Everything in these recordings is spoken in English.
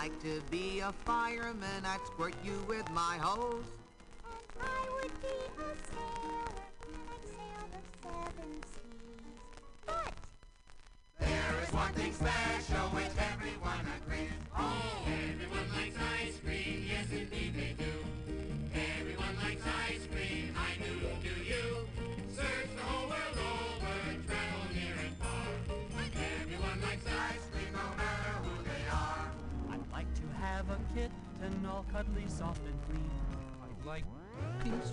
patrols. I'd like to be a fireman, I'd squirt you with my hose. And I would be a sailor, and I'd sail the seven seas. But There is one thing special kitten all cuddly, soft and clean. I'd like peace.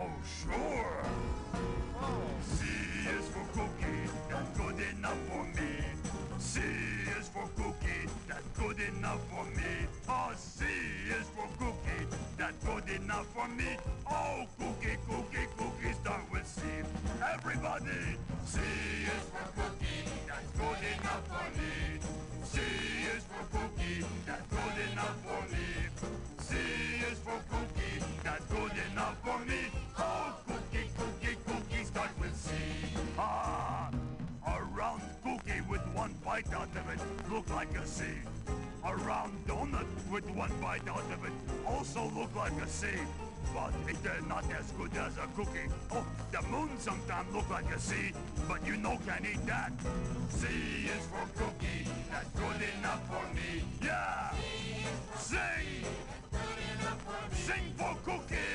Oh, sure. Oh. C is for cookie, that's good enough for me. C is for cookie, that's good enough for me. Round donut with one bite out of it also look like a a C. But it, they're not as good as a cookie. Oh, the moon sometimes look like a a C, but you know can't eat that. C is for cookie, that's good enough for me. Yeah! Sing! Sing for cookie!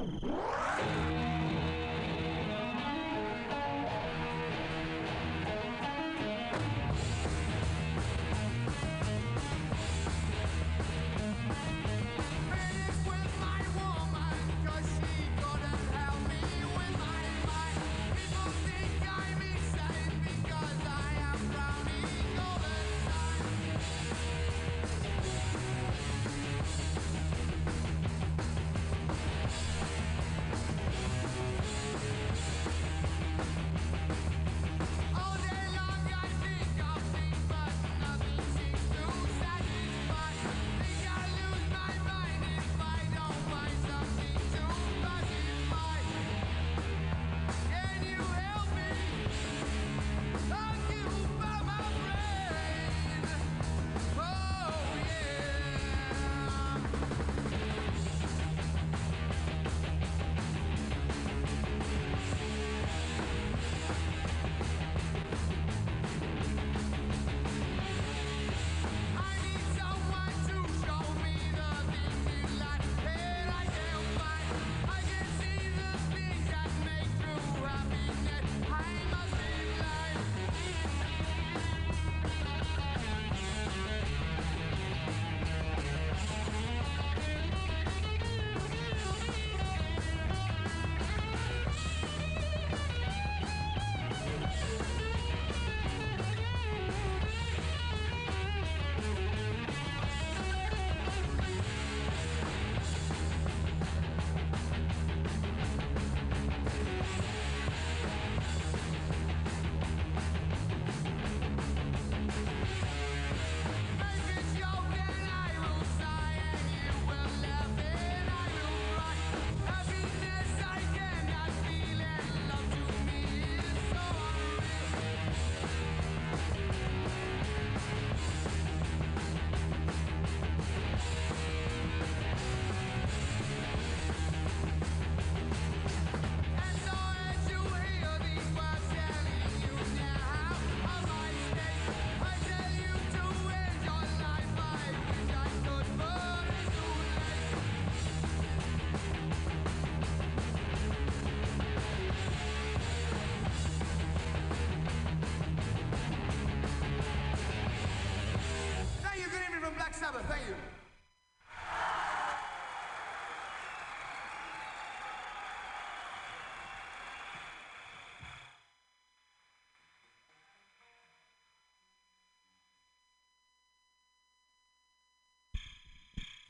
Yeah.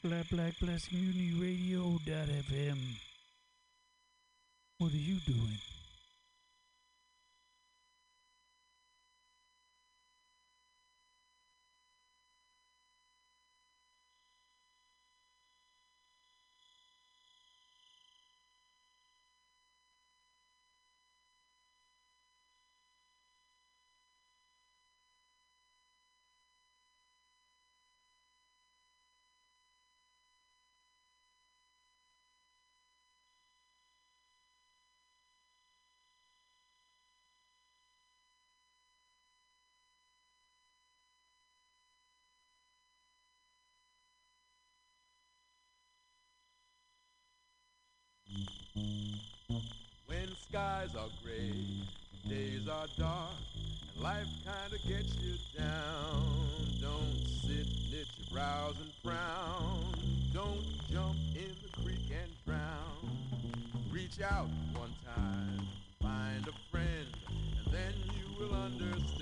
Black Black Blessing Community Radio dot FM. What are you doing? When skies are gray, days are dark, and life kinda gets you down. Don't sit, knit your brows and frown. Don't jump in the creek and drown. Reach out one time, find a friend, and then you will understand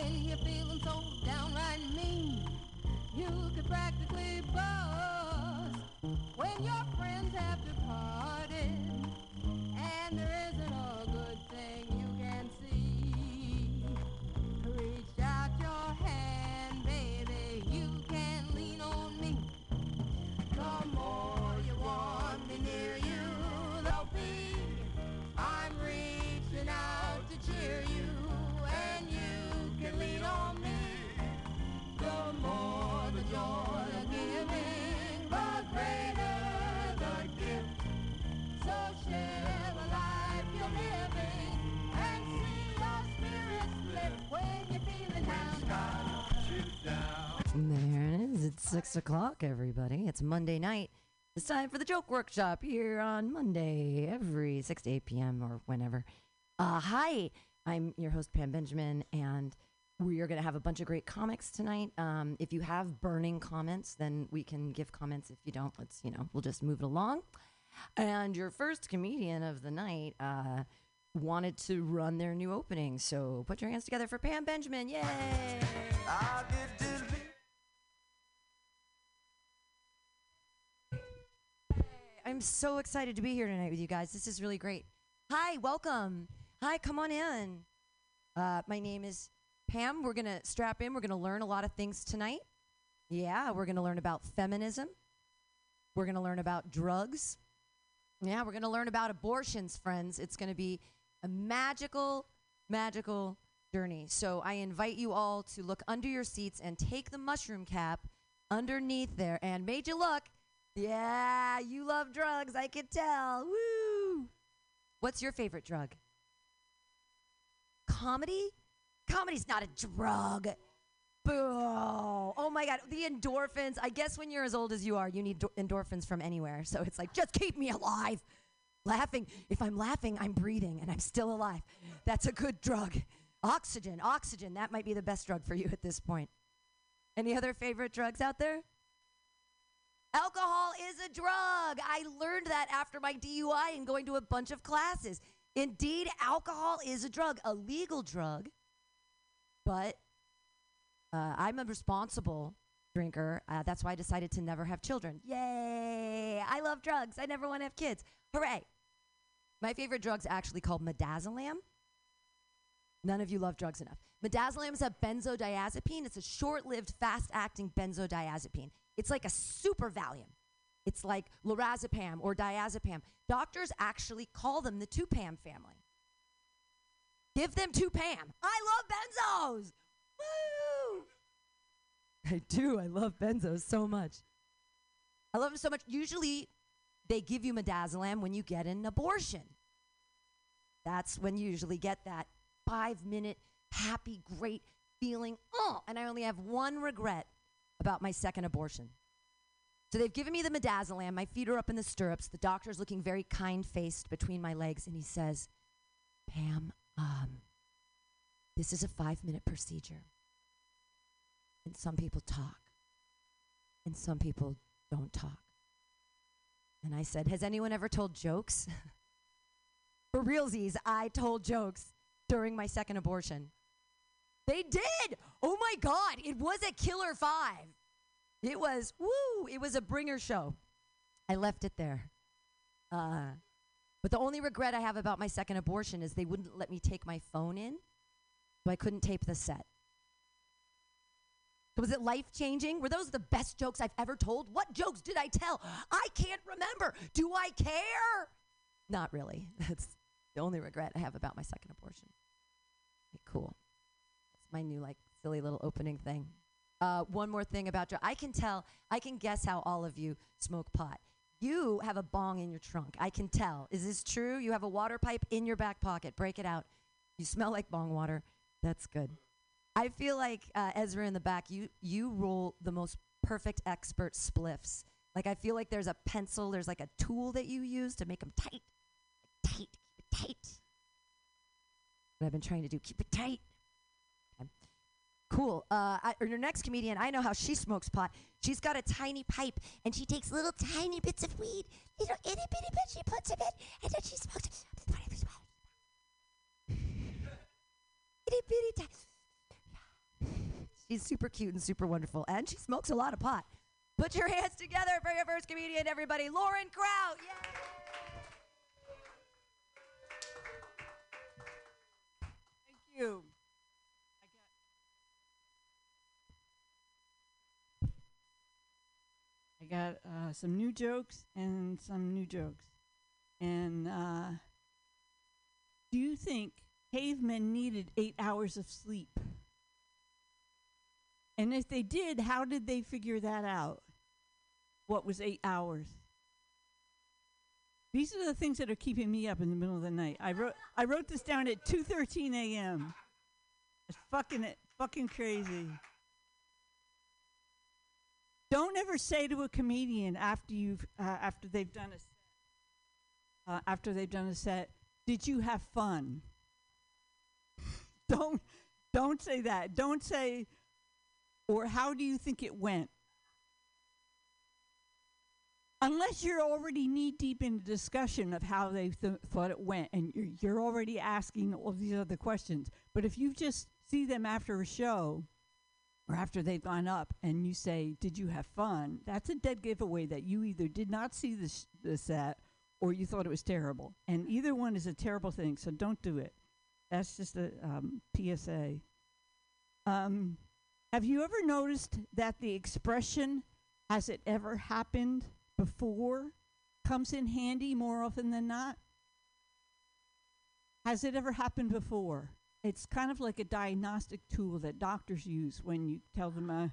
when you're feeling so downright mean, you could practically bust. When your friends have There it is. It's six o'clock, everybody. It's Monday night. It's time for the joke workshop here on Monday, every 6 to 8 p.m. or whenever. Uh, hi, I'm your host, Pam Benjamin, and we are going to have a bunch of great comics tonight. Um, if you have burning comments, then we can give comments. If you don't, let's, you know, we'll just move it along. And your first comedian of the night uh, wanted to run their new opening. So put your hands together for Pam Benjamin. Yay! I'm so excited to be here tonight with you guys. This is really great. Hi, welcome. Hi, come on in. Uh, my name is Pam. We're going to strap in. We're going to learn a lot of things tonight. Yeah, we're going to learn about feminism. We're going to learn about drugs. Yeah, we're going to learn about abortions, friends. It's going to be a magical, magical journey. So I invite you all to look under your seats and take the mushroom cap underneath there. And made you look. Yeah, you love drugs. I can tell. Woo! What's your favorite drug? Comedy? Comedy's not a drug. Boo. Oh my God. The endorphins. I guess when you're as old as you are, you need do- endorphins from anywhere. So it's like, just keep me alive. Laughing. If I'm laughing, I'm breathing and I'm still alive. That's a good drug. Oxygen. Oxygen. That might be the best drug for you at this point. Any other favorite drugs out there? Alcohol is a drug. I learned that after my DUI and going to a bunch of classes. Indeed, alcohol is a drug, a legal drug, but uh, I'm a responsible drinker. Uh, that's why I decided to never have children. Yay! I love drugs. I never want to have kids. Hooray! My favorite drug's actually called midazolam. None of you love drugs enough. Midazolam is a benzodiazepine. It's a short-lived, fast-acting benzodiazepine. It's like a super Valium. It's like lorazepam or diazepam. Doctors actually call them the two-pam family. Give them two-pam. I love benzos. Woo! I do. I love benzos so much. I love them so much. Usually, they give you midazolam when you get an abortion. That's when you usually get that five-minute happy, great feeling. Oh, and I only have one regret about my second abortion. So they've given me the midazolam. My feet are up in the stirrups. The doctor's looking very kind faced between my legs, and he says, Pam, um, this is a five minute procedure. And some people talk, and some people don't talk. And I said, Has anyone ever told jokes? For realsies, I told jokes during my second abortion. They did. Oh my God. It was a killer five. It was, woo, it was a bringer show. I left it there. Uh, but the only regret I have about my second abortion is they wouldn't let me take my phone in, so I couldn't tape the set. Was it life changing? Were those the best jokes I've ever told? What jokes did I tell? I can't remember. Do I care? Not really. That's the only regret I have about my second abortion. Okay, cool. It's my new, like, silly little opening thing. Uh, one more thing about dr- I can tell, I can guess how all of you smoke pot. You have a bong in your trunk. I can tell. Is this true? You have a water pipe in your back pocket. Break it out. You smell like bong water. That's good. I feel like uh, Ezra in the back. You you roll the most perfect expert spliffs. Like I feel like there's a pencil. There's like a tool that you use to make them tight, tight, tight. What I've been trying to do, keep it tight. Cool. Uh, I, or your next comedian, I know how she smokes pot. She's got a tiny pipe, and she takes little tiny bits of weed, little itty bitty bits. She puts them in, and then she smokes. it. itty bitty. Ti- She's super cute and super wonderful, and she smokes a lot of pot. Put your hands together for your first comedian, everybody. Lauren Kraut. Yay! Thank you. Got uh, some new jokes and some new jokes. And uh, do you think cavemen needed eight hours of sleep? And if they did, how did they figure that out? What was eight hours? These are the things that are keeping me up in the middle of the night. I wrote I wrote this down at 2:13 a.m. It's fucking it fucking crazy. Don't ever say to a comedian after you've uh, after they've done a set, uh, after they've done a set, "Did you have fun?" don't don't say that. Don't say or how do you think it went? Unless you're already knee deep in discussion of how they th- thought it went, and you're, you're already asking all these other questions. But if you just see them after a show or after they've gone up and you say, Did you have fun? That's a dead giveaway that you either did not see the, sh- the set or you thought it was terrible. And either one is a terrible thing, so don't do it. That's just a um, PSA. Um, have you ever noticed that the expression, has it ever happened before, comes in handy more often than not? Has it ever happened before? It's kind of like a diagnostic tool that doctors use when you tell them, uh,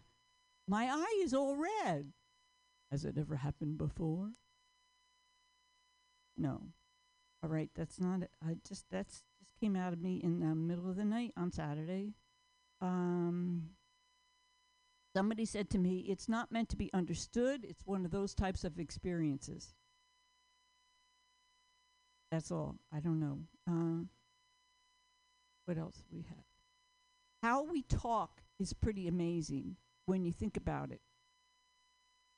my eye is all red. Has it ever happened before? No. All right, that's not it. I just that's just came out of me in the middle of the night on Saturday. Um somebody said to me, it's not meant to be understood, it's one of those types of experiences. That's all. I don't know. Uh, what else we have? How we talk is pretty amazing when you think about it.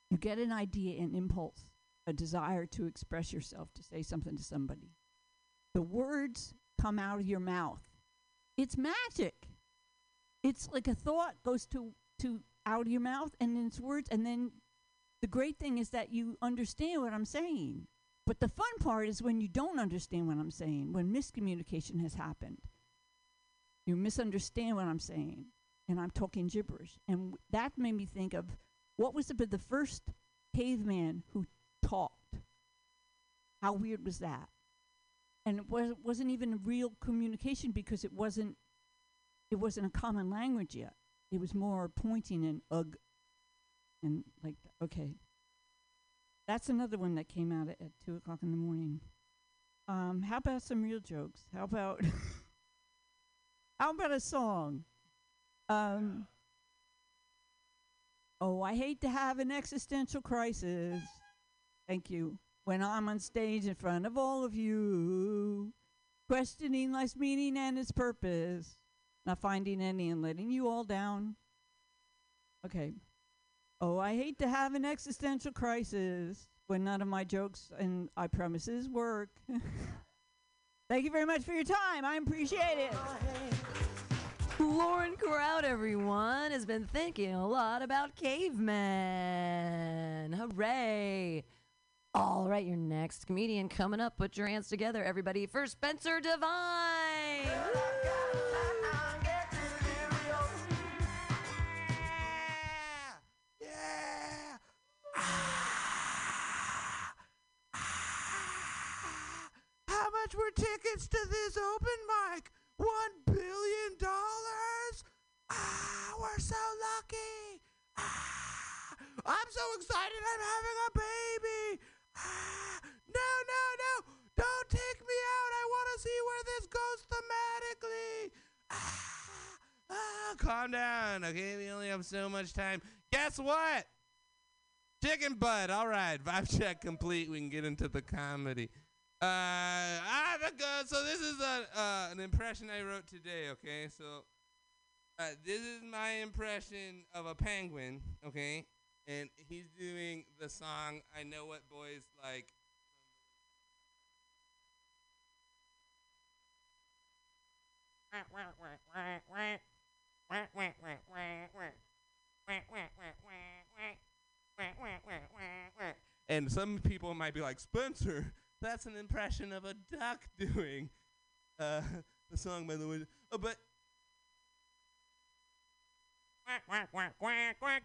You get an idea, an impulse, a desire to express yourself, to say something to somebody. The words come out of your mouth. It's magic. It's like a thought goes to to out of your mouth and then it's words and then the great thing is that you understand what I'm saying. But the fun part is when you don't understand what I'm saying, when miscommunication has happened. You misunderstand what I'm saying and I'm talking gibberish. And w- that made me think of what was the, the first caveman who talked? How weird was that? And it was, wasn't even real communication because it wasn't it wasn't a common language yet. It was more pointing and ugh and like okay. That's another one that came out at, at two o'clock in the morning. Um, how about some real jokes? How about how about a song? Um, oh, I hate to have an existential crisis. Thank you. When I'm on stage in front of all of you, questioning life's meaning and its purpose, not finding any and letting you all down. Okay. Oh, I hate to have an existential crisis. when none of my jokes and I promises work. Thank you very much for your time. I appreciate it. Lauren Crowd, everyone, has been thinking a lot about cavemen. Hooray! All right, your next comedian coming up. Put your hands together, everybody, for Spencer Devine. How much were tickets to this open mic? One billion dollars? Ah, we're so lucky. Ah, I'm so excited I'm having a baby. Ah, no, no, no. Don't take me out. I want to see where this goes thematically. Ah, ah, calm down. Okay, we only have so much time. Guess what? Chicken butt. All right, vibe check complete. We can get into the comedy. Uh, ah, the go- so this is a uh, an impression I wrote today. Okay, so uh, this is my impression of a penguin. Okay, and he's doing the song "I Know What Boys Like." And some people might be like, Spencer, that's an impression of a duck doing uh, the song by the way. Oh, but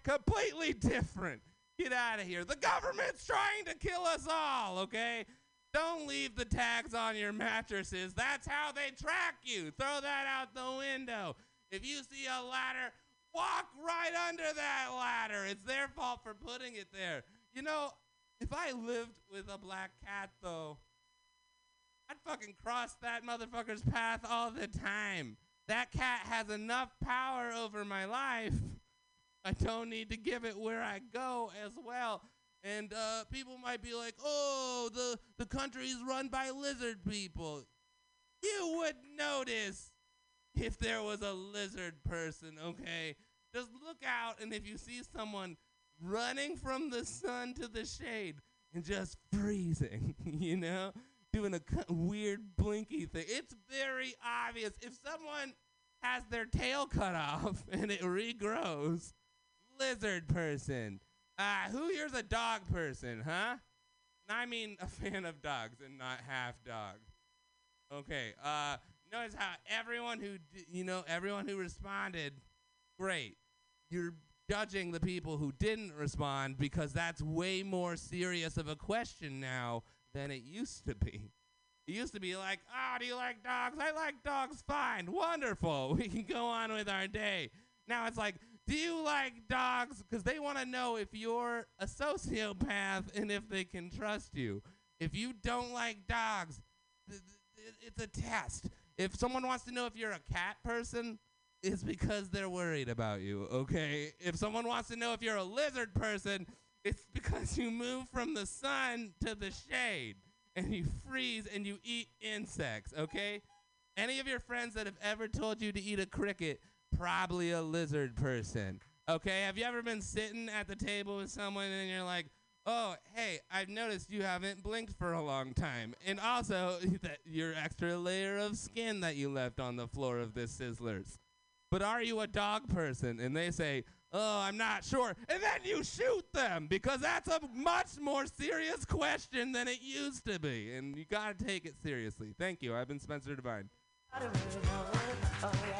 completely different. Get out of here. The government's trying to kill us all, okay? Don't leave the tags on your mattresses. That's how they track you. Throw that out the window. If you see a ladder, walk right under that ladder. It's their fault for putting it there. You know, if I lived with a black cat, though, I'd fucking cross that motherfucker's path all the time. That cat has enough power over my life. I don't need to give it where I go as well. And uh, people might be like, "Oh, the the country's run by lizard people." You would notice if there was a lizard person, okay? Just look out, and if you see someone running from the sun to the shade and just freezing, you know, doing a weird blinky thing, it's very obvious. If someone has their tail cut off and it regrows, lizard person. Uh, who here's a dog person, huh? I mean a fan of dogs and not half dog. Okay. Uh, notice how everyone who d- you know everyone who responded, great. You're judging the people who didn't respond because that's way more serious of a question now than it used to be. It used to be like, oh, do you like dogs? I like dogs fine. Wonderful. We can go on with our day. Now it's like, do you like dogs? Because they want to know if you're a sociopath and if they can trust you. If you don't like dogs, th- th- it's a test. If someone wants to know if you're a cat person, it's because they're worried about you, okay? If someone wants to know if you're a lizard person, it's because you move from the sun to the shade and you freeze and you eat insects, okay? Any of your friends that have ever told you to eat a cricket, probably a lizard person. Okay, have you ever been sitting at the table with someone and you're like, "Oh, hey, I've noticed you haven't blinked for a long time." And also that your extra layer of skin that you left on the floor of this Sizzlers. But are you a dog person? And they say, "Oh, I'm not sure." And then you shoot them because that's a much more serious question than it used to be. And you got to take it seriously. Thank you. I've been Spencer Devine.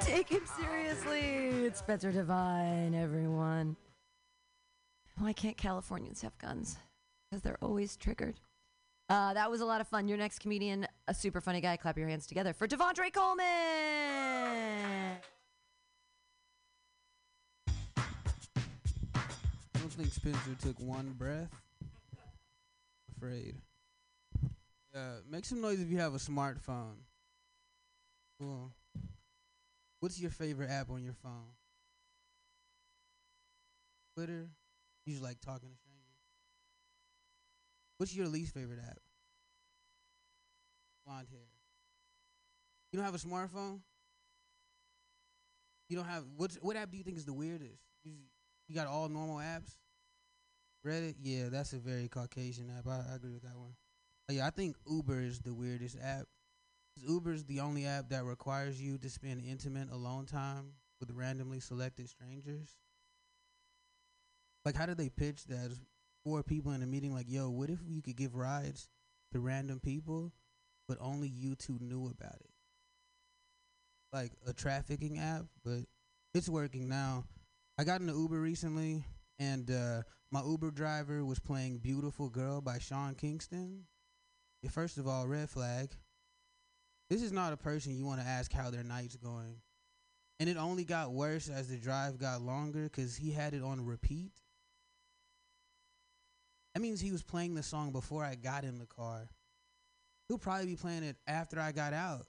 Take him seriously. It's Spencer Devine, everyone. Why can't Californians have guns? Because they're always triggered. Uh, that was a lot of fun. Your next comedian, a super funny guy. Clap your hands together for Devondre Coleman. Don't think Spencer took one breath. Afraid. Uh, make some noise if you have a smartphone. Cool. What's your favorite app on your phone? Twitter. You just like talking to strangers. What's your least favorite app? Blonde hair. You don't have a smartphone. You don't have what? What app do you think is the weirdest? You, you got all normal apps. Reddit, yeah, that's a very Caucasian app. I, I agree with that one. Uh, yeah, I think Uber is the weirdest app. 'Cause Uber's the only app that requires you to spend intimate alone time with randomly selected strangers. Like, how did they pitch that? Four people in a meeting, like, yo, what if you could give rides to random people, but only you two knew about it? Like a trafficking app, but it's working now. I got in an Uber recently, and uh, my Uber driver was playing "Beautiful Girl" by Sean Kingston. First of all, red flag. This is not a person you want to ask how their night's going, and it only got worse as the drive got longer because he had it on repeat. That means he was playing the song before I got in the car. He'll probably be playing it after I got out.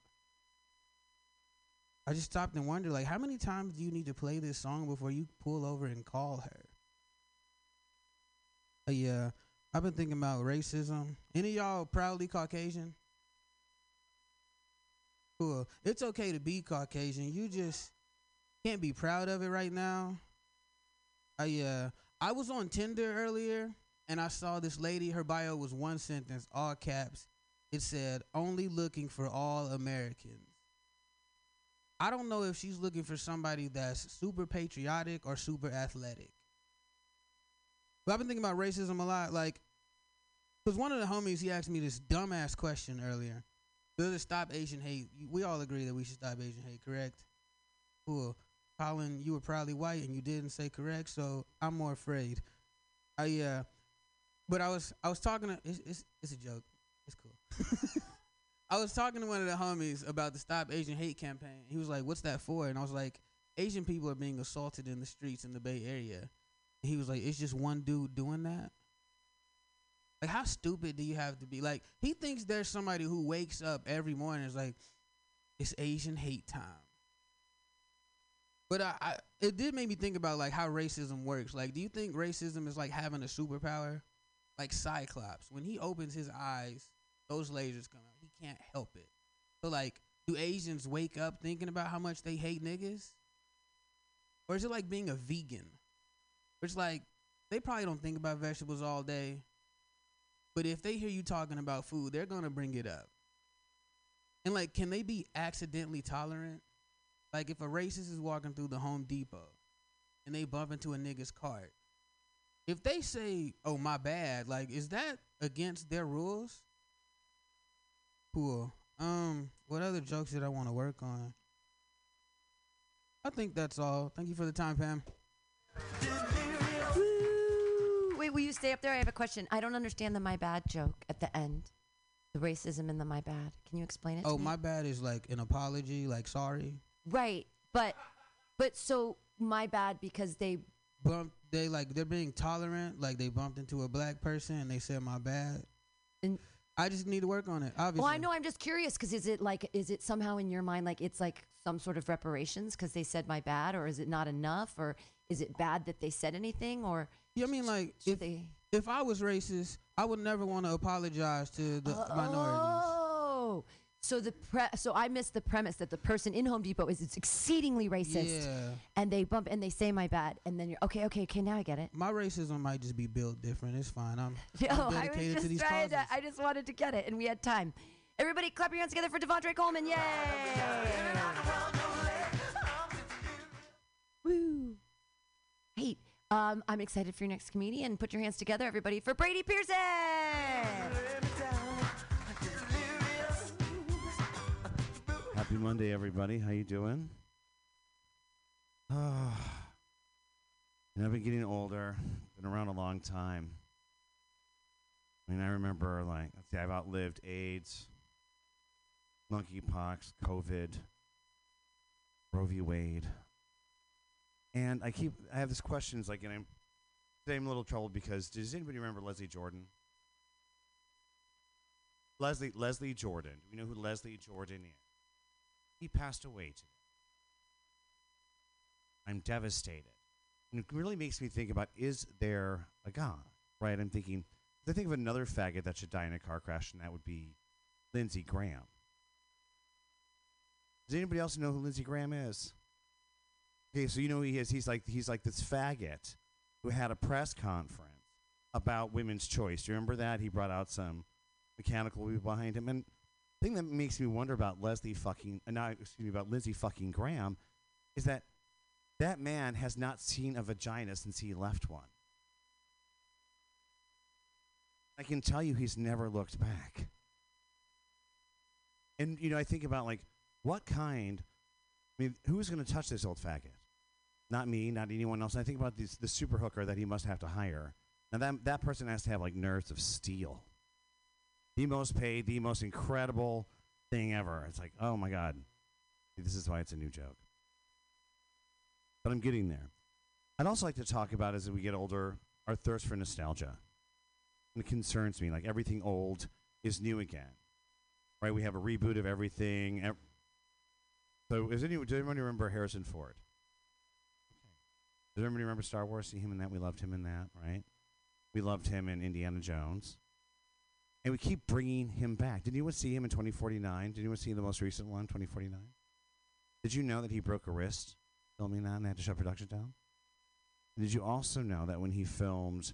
I just stopped and wondered, like, how many times do you need to play this song before you pull over and call her? Uh, yeah, I've been thinking about racism. Any y'all proudly Caucasian? Cool. It's okay to be Caucasian. You just can't be proud of it right now. I uh, I was on Tinder earlier and I saw this lady. Her bio was one sentence, all caps. It said, "Only looking for all Americans." I don't know if she's looking for somebody that's super patriotic or super athletic. But I've been thinking about racism a lot. Like, because one of the homies, he asked me this dumbass question earlier. Does it stop Asian hate? We all agree that we should stop Asian hate, correct? Cool. Colin, you were probably white and you didn't say correct, so I'm more afraid. I uh, but I was I was talking to it's it's, it's a joke. It's cool. I was talking to one of the homies about the Stop Asian Hate campaign. He was like, "What's that for?" And I was like, "Asian people are being assaulted in the streets in the Bay Area." And he was like, "It's just one dude doing that." Like, how stupid do you have to be? Like, he thinks there's somebody who wakes up every morning and is like, "It's Asian hate time." But I, I, it did make me think about like how racism works. Like, do you think racism is like having a superpower? Like Cyclops, when he opens his eyes, those lasers come out. Can't help it. So like, do Asians wake up thinking about how much they hate niggas? Or is it like being a vegan? It's like they probably don't think about vegetables all day. But if they hear you talking about food, they're gonna bring it up. And like, can they be accidentally tolerant? Like if a racist is walking through the Home Depot and they bump into a nigga's cart, if they say, "Oh my bad," like is that against their rules? Cool. Um, what other jokes did I want to work on? I think that's all. Thank you for the time, Pam. Woo! Wait, will you stay up there? I have a question. I don't understand the my bad joke at the end. The racism in the my bad. Can you explain it? Oh, my bad is like an apology, like sorry. Right, but but so my bad because they bumped. They like they're being tolerant. Like they bumped into a black person and they said my bad. And I just need to work on it. Obviously. Well, I know. I'm just curious because is it like is it somehow in your mind like it's like some sort of reparations because they said my bad, or is it not enough, or is it bad that they said anything, or Yeah, I mean, like if they? if I was racist, I would never want to apologize to the minorities. So the pre- so I missed the premise that the person in Home Depot is it's exceedingly racist, Yeah. and they bump and they say my bad, and then you're okay, okay, okay. Now I get it. My racism might just be built different. It's fine. I'm, No, I'm I was dedicated to just these trying causes. to. I just wanted to get it, and we had time. Everybody, clap your hands together for Devontre Coleman! Yay! Woo! Hey, um, I'm excited for your next comedian. Put your hands together, everybody, for Brady Pearson. Happy Monday, everybody. How you doing? Ah, and I've been getting older. Been around a long time. I mean, I remember like let's see, I've outlived AIDS, monkeypox, COVID, Roe v. Wade, and I keep I have this question. It's like, and I'm today I'm a little troubled because does anybody remember Leslie Jordan? Leslie Leslie Jordan. Do we know who Leslie Jordan is? He passed away today. I'm devastated. And it really makes me think about is there a God? Right? I'm thinking, I think of another faggot that should die in a car crash, and that would be Lindsey Graham. Does anybody else know who Lindsey Graham is? Okay, so you know who he is. He's like he's like this faggot who had a press conference about women's choice. Do you remember that? He brought out some mechanical people behind him. And thing that makes me wonder about Leslie fucking, uh, not, excuse me, about Lindsey fucking Graham is that that man has not seen a vagina since he left one. I can tell you he's never looked back. And, you know, I think about, like, what kind, I mean, who's going to touch this old faggot? Not me, not anyone else. I think about this, the super hooker that he must have to hire. Now, that, that person has to have, like, nerves of steel. The most paid, the most incredible thing ever. It's like, oh my God. This is why it's a new joke. But I'm getting there. I'd also like to talk about, as we get older, our thirst for nostalgia. And it concerns me. Like everything old is new again. Right? We have a reboot of everything. Ev- so, is anyone, does anyone remember Harrison Ford? Does anybody remember Star Wars? See him in that? We loved him in that, right? We loved him in Indiana Jones. And we keep bringing him back. Did anyone see him in 2049? Did anyone see the most recent one, 2049? Did you know that he broke a wrist filming that and had to shut production down? And did you also know that when he filmed,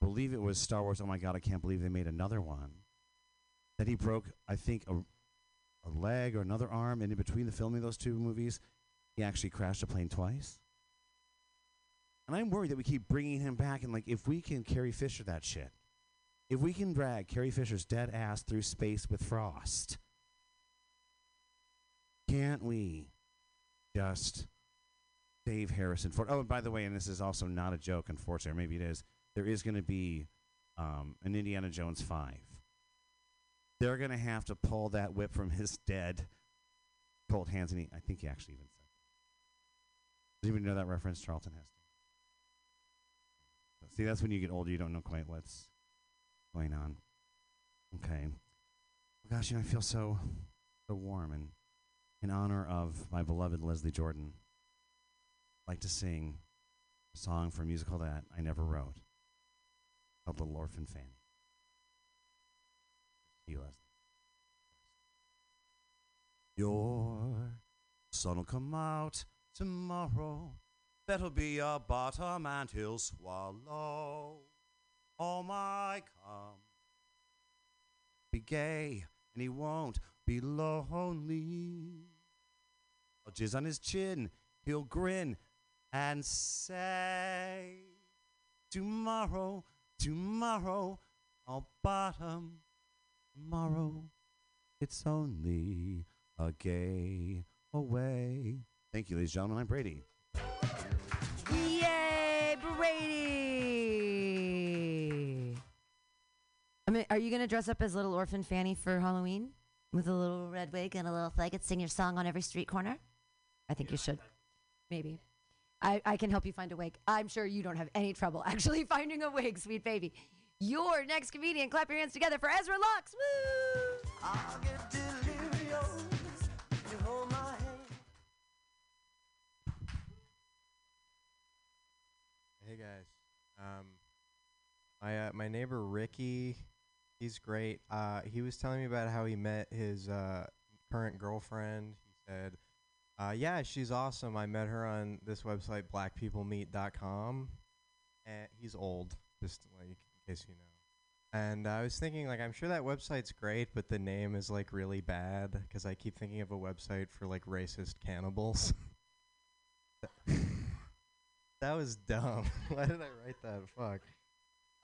I believe it was Star Wars, oh my God, I can't believe they made another one, that he broke, I think, a, a leg or another arm, and in between the filming of those two movies, he actually crashed a plane twice? And I'm worried that we keep bringing him back, and like, if we can Carrie Fisher that shit, if we can drag Carrie Fisher's dead ass through space with Frost, can't we just save Harrison Ford? Oh, and by the way, and this is also not a joke, unfortunately, or maybe it is. There is going to be um, an Indiana Jones 5. They're going to have to pull that whip from his dead cold hands, and he, I think he actually even said. Does anybody know that reference? Charlton Heston. See, that's when you get older, you don't know quite what's going on. Okay. Well, gosh, you know, I feel so, so warm, and in honor of my beloved Leslie Jordan, I'd like to sing a song for a musical that I never wrote called Little Orphan Fanny. You, Leslie. Your sun will come out tomorrow. That'll be a bottom and he'll swallow all my come. Be gay and he won't be lonely. I'll jizz on his chin, he'll grin and say, Tomorrow, tomorrow, I'll bottom. Tomorrow, it's only a gay away. Thank you, ladies and gentlemen. I'm Brady. Yay, Brady! I mean, are you gonna dress up as little orphan Fanny for Halloween with a little red wig and a little flag and sing your song on every street corner? I think you should. Maybe. I, I can help you find a wig. I'm sure you don't have any trouble actually finding a wig, sweet baby. Your next comedian, clap your hands together for Ezra Lux. Woo! Hey guys, um, my uh, my neighbor Ricky, he's great. Uh, he was telling me about how he met his uh, current girlfriend. He said, uh, "Yeah, she's awesome. I met her on this website, BlackPeopleMeet.com, and he's old, just like in case you know." And I was thinking, like, I'm sure that website's great, but the name is like really bad because I keep thinking of a website for like racist cannibals. that was dumb. Why did I write that? Fuck.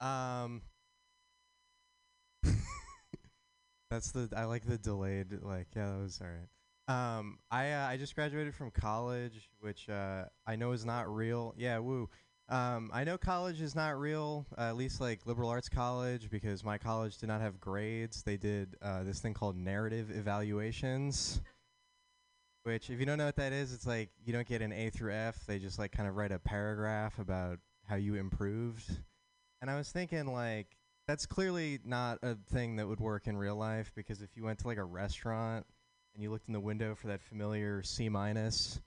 Um. That's the I like the delayed like yeah that was alright. Um, I uh, I just graduated from college, which uh, I know is not real. Yeah, woo. Um, I know college is not real, uh, at least like liberal arts college, because my college did not have grades. They did uh, this thing called narrative evaluations. Which, if you don't know what that is, it's like you don't get an A through F. They just like kind of write a paragraph about how you improved. And I was thinking, like, that's clearly not a thing that would work in real life because if you went to like a restaurant and you looked in the window for that familiar C minus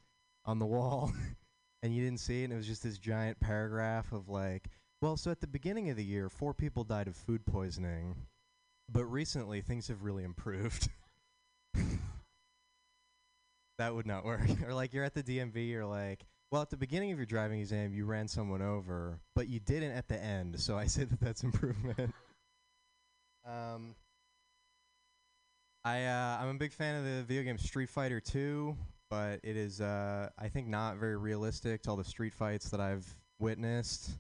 on the wall and you didn't see it, and it was just this giant paragraph of like, well, so at the beginning of the year, four people died of food poisoning, but recently things have really improved. that would not work. or like you're at the DMV, you're like, well, at the beginning of your driving exam, you ran someone over, but you didn't at the end. So I say that that's improvement. um, I uh, I'm a big fan of the video game Street Fighter 2, but it is uh, I think not very realistic to all the street fights that I've witnessed.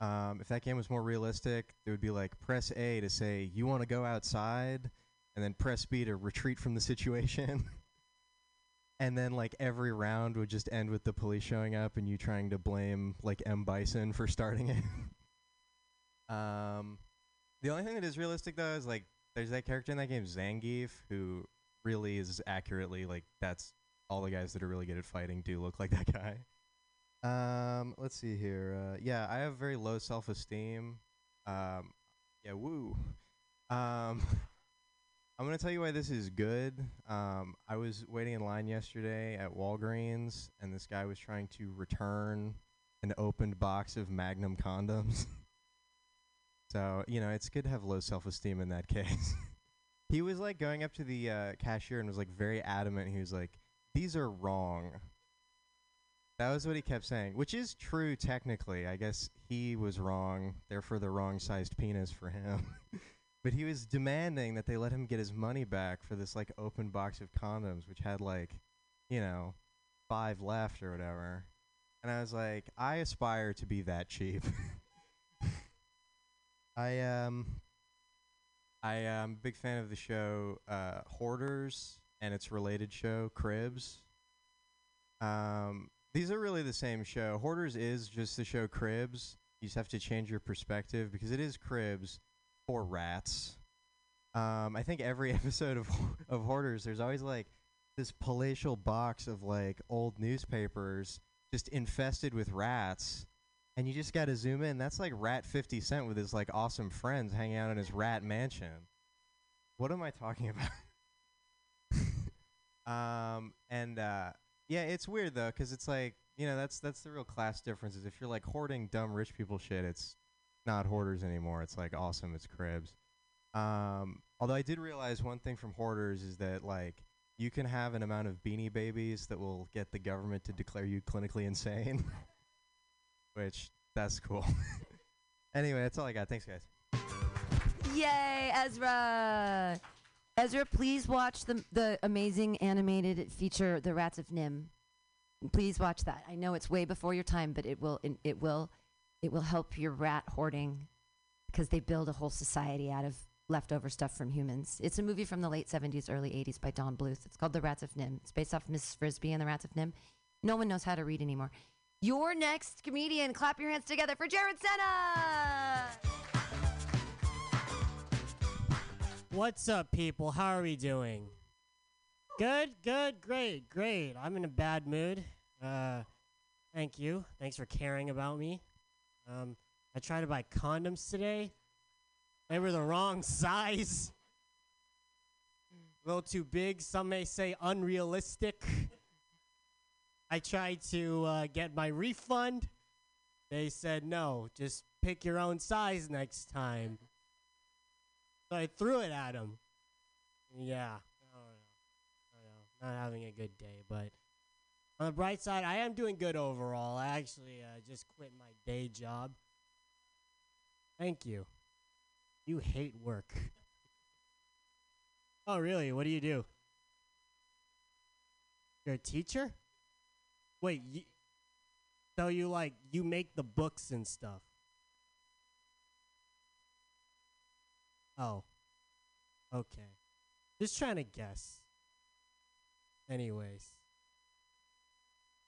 Um, if that game was more realistic, it would be like press A to say you want to go outside, and then press B to retreat from the situation. And then like every round would just end with the police showing up and you trying to blame like M Bison for starting it. um, the only thing that is realistic though is like there's that character in that game Zangief who really is accurately like that's all the guys that are really good at fighting do look like that guy. Um, let's see here. Uh, yeah, I have very low self-esteem. Um, yeah, woo. Um, I'm gonna tell you why this is good. Um, I was waiting in line yesterday at Walgreens, and this guy was trying to return an opened box of Magnum condoms. so you know, it's good to have low self-esteem in that case. he was like going up to the uh, cashier and was like very adamant. He was like, "These are wrong." That was what he kept saying, which is true technically. I guess he was wrong, therefore the wrong sized penis for him. but he was demanding that they let him get his money back for this like open box of condoms, which had like, you know, five left or whatever. And I was like, I aspire to be that cheap. I um I am a big fan of the show uh, Hoarders and its related show Cribs. Um, these are really the same show. Hoarders is just the show Cribs. You just have to change your perspective because it is Cribs for rats. Um, I think every episode of of Hoarders, there's always like this palatial box of like old newspapers just infested with rats, and you just got to zoom in. That's like Rat Fifty Cent with his like awesome friends hanging out in his rat mansion. What am I talking about? um, and uh, yeah, it's weird though, because it's like you know that's that's the real class difference. Is if you're like hoarding dumb rich people shit, it's not hoarders anymore. It's like awesome. It's cribs. Um, although I did realize one thing from hoarders is that like you can have an amount of beanie babies that will get the government to declare you clinically insane, which that's cool. anyway, that's all I got. Thanks, guys. Yay, Ezra! Ezra, please watch the the amazing animated feature, The Rats of NIMH. Please watch that. I know it's way before your time, but it will it, it will it will help your rat hoarding because they build a whole society out of leftover stuff from humans. It's a movie from the late 70s, early 80s by Don Bluth. It's called The Rats of NIMH. It's based off Mrs. Frisby and the Rats of NIMH. No one knows how to read anymore. Your next comedian, clap your hands together for Jared Senna! What's up, people? How are we doing? Good, good, great, great. I'm in a bad mood. Uh, thank you. Thanks for caring about me. Um, I tried to buy condoms today. They were the wrong size. A little too big. Some may say unrealistic. I tried to uh, get my refund. They said no, just pick your own size next time. So I threw it at him. Yeah. I don't know. I don't know. Not having a good day, but on the bright side, I am doing good overall. I actually uh, just quit my day job. Thank you. You hate work. oh, really? What do you do? You're a teacher? Wait, you, so you like you make the books and stuff? Oh. Okay. Just trying to guess. Anyways.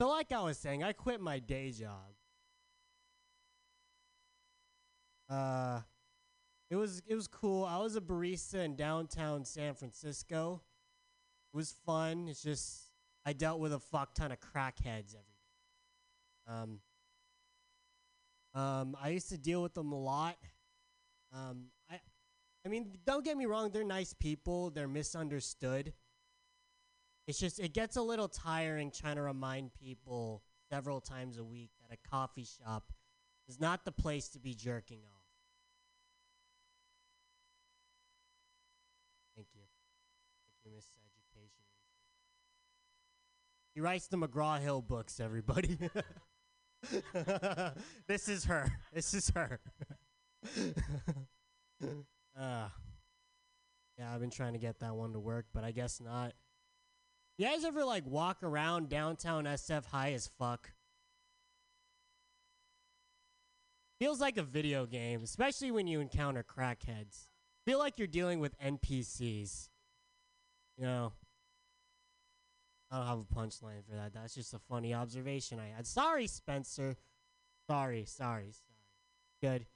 So like I was saying, I quit my day job. Uh it was it was cool. I was a barista in downtown San Francisco. It was fun. It's just I dealt with a fuck ton of crackheads every day. Um um I used to deal with them a lot. Um I I mean, don't get me wrong, they're nice people, they're misunderstood. It's just it gets a little tiring trying to remind people several times a week that a coffee shop is not the place to be jerking off. Thank you. Thank you, Miss Education. He writes the McGraw Hill books, everybody. this is her. This is her. uh, yeah, I've been trying to get that one to work, but I guess not. You guys ever like walk around downtown SF high as fuck? Feels like a video game, especially when you encounter crackheads. Feel like you're dealing with NPCs. You know, I don't have a punchline for that. That's just a funny observation I had. Sorry, Spencer. Sorry, sorry, sorry. Good.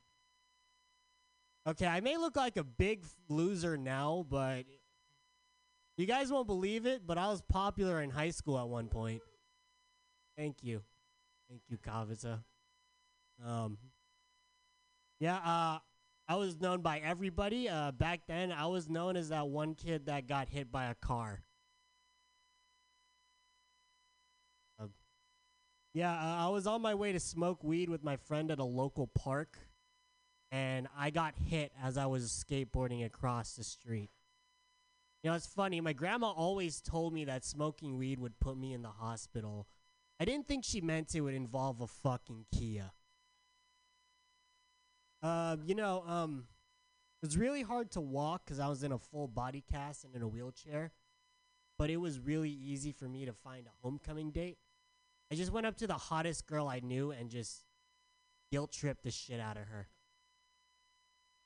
Okay, I may look like a big loser now, but you guys won't believe it, but I was popular in high school at one point. Thank you. Thank you, Kavita. Um, yeah, uh, I was known by everybody. Uh, back then, I was known as that one kid that got hit by a car. Uh, yeah, uh, I was on my way to smoke weed with my friend at a local park, and I got hit as I was skateboarding across the street. You know, it's funny. My grandma always told me that smoking weed would put me in the hospital. I didn't think she meant it would involve a fucking Kia. Uh, you know, um, it was really hard to walk because I was in a full body cast and in a wheelchair. But it was really easy for me to find a homecoming date. I just went up to the hottest girl I knew and just guilt tripped the shit out of her.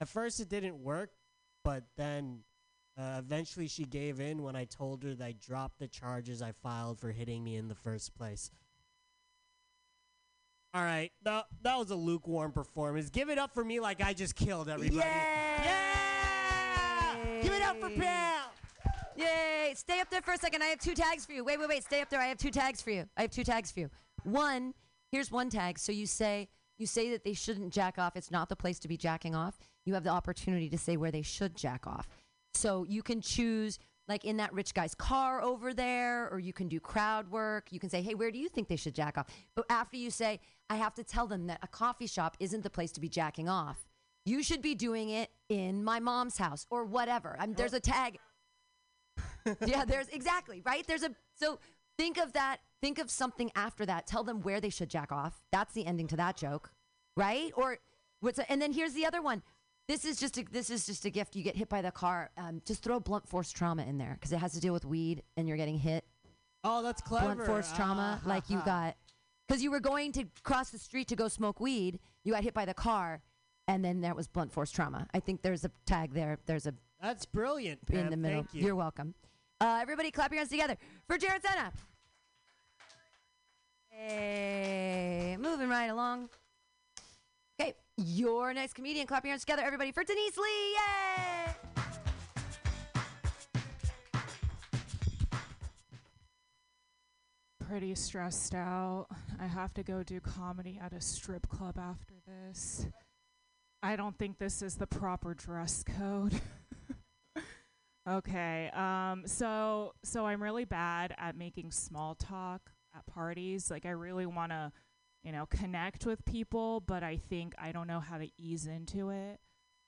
At first, it didn't work, but then uh, eventually she gave in when I told her that I dropped the charges I filed for hitting me in the first place. All right, that, that was a lukewarm performance. Give it up for me like I just killed everybody. Yeah! Give it up for Pam! Yay! Stay up there for a second. I have two tags for you. Wait, wait, wait. Stay up there. I have two tags for you. I have two tags for you. One, here's one tag. So you say you say that they shouldn't jack off. It's not the place to be jacking off. You have the opportunity to say where they should jack off. So you can choose like in that rich guy's car over there, or you can do crowd work. You can say, hey, where do you think they should jack off? But after you say, I have to tell them that a coffee shop isn't the place to be jacking off. You should be doing it in my mom's house or whatever. I mean, there's a tag. yeah, there's exactly right. There's a so think of that. Think of something after that. Tell them where they should jack off. That's the ending to that joke, right? Or what's and then here's the other one. This is just a, this is just a gift. You get hit by the car. Um, just throw blunt force trauma in there because it has to deal with weed and you're getting hit. Oh, that's clever. Blunt force trauma, Ah, like you ha, ha. got because you were going to cross the street to go smoke weed. You got hit by the car, and then that was blunt force trauma. I think there's a tag there. There's a That's brilliant, in Pam. the middle. Thank you. are welcome. Uh, everybody, clap your hands together for Jared Senna. Hey, moving right along. Your next comedian. Clap your hands together, everybody, for Denise Lee. Yay! pretty stressed out. I have to go do comedy at a strip club after this. I don't think this is the proper dress code. okay. Um so so I'm really bad at making small talk at parties. Like I really want to, you know, connect with people, but I think I don't know how to ease into it.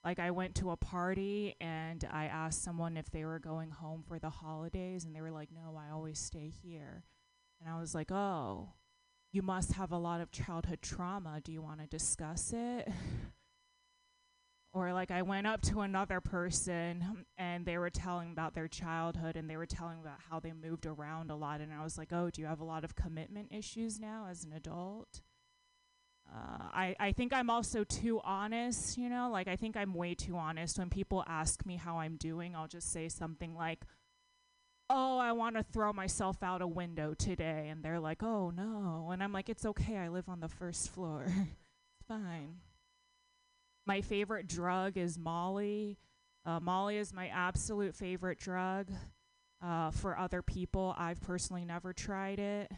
Like I went to a party and I asked someone if they were going home for the holidays and they were like, "No, I always stay here." And I was like, oh, you must have a lot of childhood trauma. Do you want to discuss it? or like I went up to another person and they were telling about their childhood and they were telling about how they moved around a lot. And I was like, oh, do you have a lot of commitment issues now as an adult? Uh, I, I think I'm also too honest, you know, like I think I'm way too honest. When people ask me how I'm doing, I'll just say something like, oh, I want to throw myself out a window today. And they're like, oh, no. And I'm like, it's okay. I live on the first floor. it's fine. My favorite drug is Molly. Uh, Molly is my absolute favorite drug. Uh, for other people, I've personally never tried it.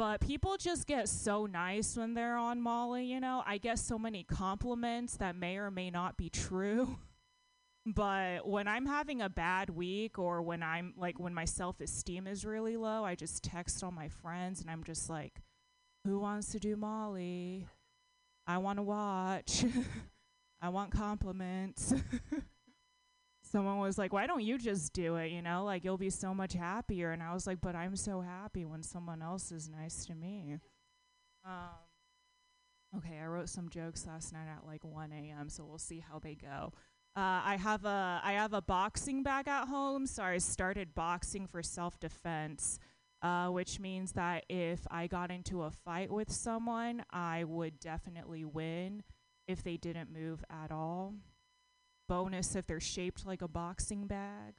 But people just get so nice when they're on Molly, you know? I get so many compliments that may or may not be true. But when I'm having a bad week or when I'm like when my self-esteem is really low, I just text all my friends and I'm just like, "Who wants to do Molly? I want to watch. I want compliments." someone was like, "Why don't you just do it? You know, like you'll be so much happier." And I was like, "But I'm so happy when someone else is nice to me." Um, okay, I wrote some jokes last night at like 1 a.m., so we'll see how they go. Uh, I have a I have a boxing bag at home, so I started boxing for self defense, uh, which means that if I got into a fight with someone, I would definitely win if they didn't move at all. Bonus if they're shaped like a boxing bag.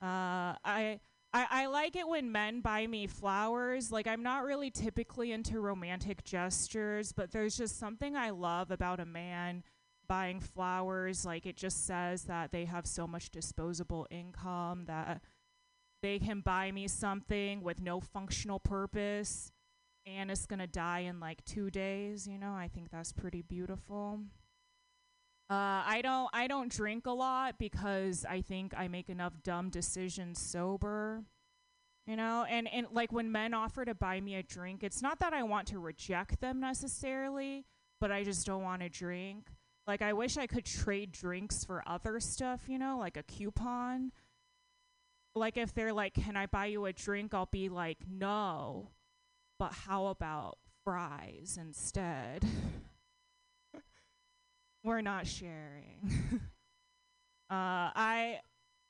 Uh, I. I, I like it when men buy me flowers. Like, I'm not really typically into romantic gestures, but there's just something I love about a man buying flowers. Like, it just says that they have so much disposable income that they can buy me something with no functional purpose and it's going to die in like two days. You know, I think that's pretty beautiful. Uh, I don't I don't drink a lot because I think I make enough dumb decisions sober. You know, and, and like when men offer to buy me a drink, it's not that I want to reject them necessarily, but I just don't want to drink. Like I wish I could trade drinks for other stuff, you know, like a coupon. Like if they're like, "Can I buy you a drink?" I'll be like, "No." But how about fries instead? We're not sharing. uh, I,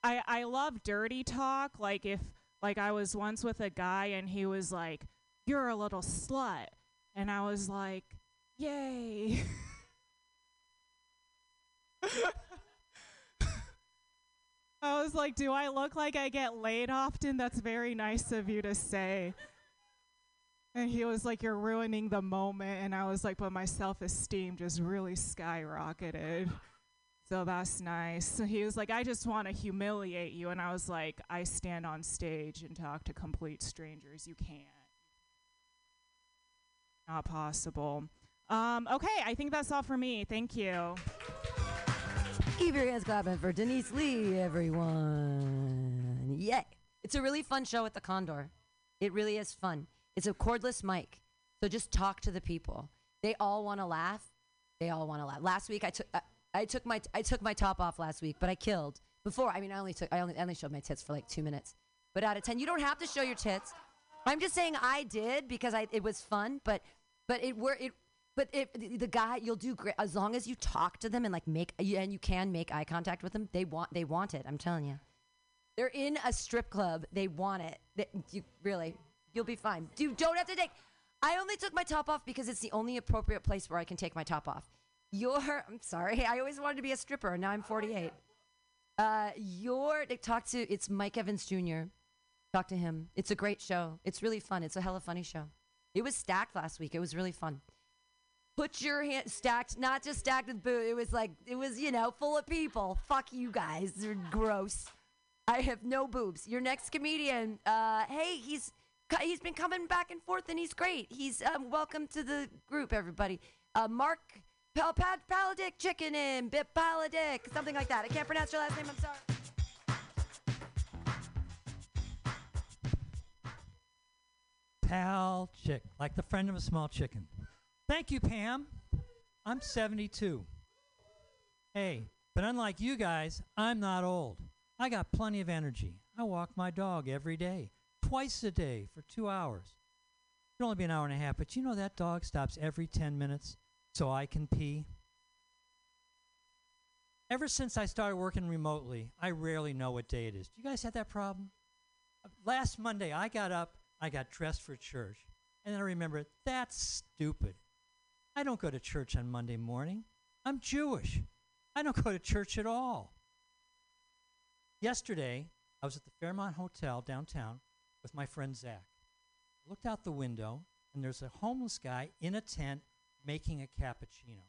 I, I love dirty talk. Like if, like I was once with a guy and he was like, "You're a little slut," and I was like, "Yay." I was like, "Do I look like I get laid often?" That's very nice of you to say. And he was like, You're ruining the moment. And I was like, But my self esteem just really skyrocketed. So that's nice. So he was like, I just want to humiliate you. And I was like, I stand on stage and talk to complete strangers. You can't. Not possible. Um, okay, I think that's all for me. Thank you. Keep your hands clapping for Denise Lee, everyone. Yay. It's a really fun show at the Condor. It really is fun. It's a cordless mic. So just talk to the people. They all want to laugh. They all want to laugh. Last week I took I, I took my I took my top off last week, but I killed. Before, I mean, I only took I only, I only showed my tits for like 2 minutes. But out of 10, you don't have to show your tits. I'm just saying I did because I it was fun, but but it were it but if the, the guy you'll do great as long as you talk to them and like make and you can make eye contact with them. They want they want it. I'm telling you. They're in a strip club. They want it. They, you really You'll be fine. You don't have to take. I only took my top off because it's the only appropriate place where I can take my top off. You're. I'm sorry. I always wanted to be a stripper, and now I'm 48. Uh, your talk to. It's Mike Evans Jr. Talk to him. It's a great show. It's really fun. It's a hella funny show. It was stacked last week. It was really fun. Put your hand stacked, not just stacked with boo. It was like it was, you know, full of people. Fuck you guys. They're gross. I have no boobs. Your next comedian, uh, hey, he's he's been coming back and forth, and he's great. He's um, welcome to the group, everybody. Uh, Mark Pal- Pal- Chicken in Bip Paladic, something like that. I can't pronounce your last name. I'm sorry. Pal chick, like the friend of a small chicken. Thank you, Pam. I'm 72. Hey, but unlike you guys, I'm not old. I got plenty of energy. I walk my dog every day, twice a day for two hours. It'll only be an hour and a half, but you know that dog stops every 10 minutes so I can pee. Ever since I started working remotely, I rarely know what day it is. Do you guys have that problem? Last Monday, I got up, I got dressed for church, and then I remembered that's stupid. I don't go to church on Monday morning. I'm Jewish. I don't go to church at all. Yesterday, I was at the Fairmont Hotel downtown with my friend Zach. I looked out the window, and there's a homeless guy in a tent making a cappuccino.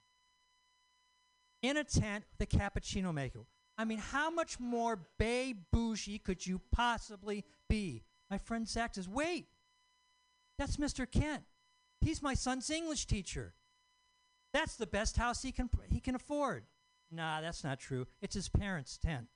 In a tent, the cappuccino maker. I mean, how much more bay bougie could you possibly be? My friend Zach says, Wait, that's Mr. Kent. He's my son's English teacher. That's the best house he can, he can afford. Nah, that's not true. It's his parents' tent.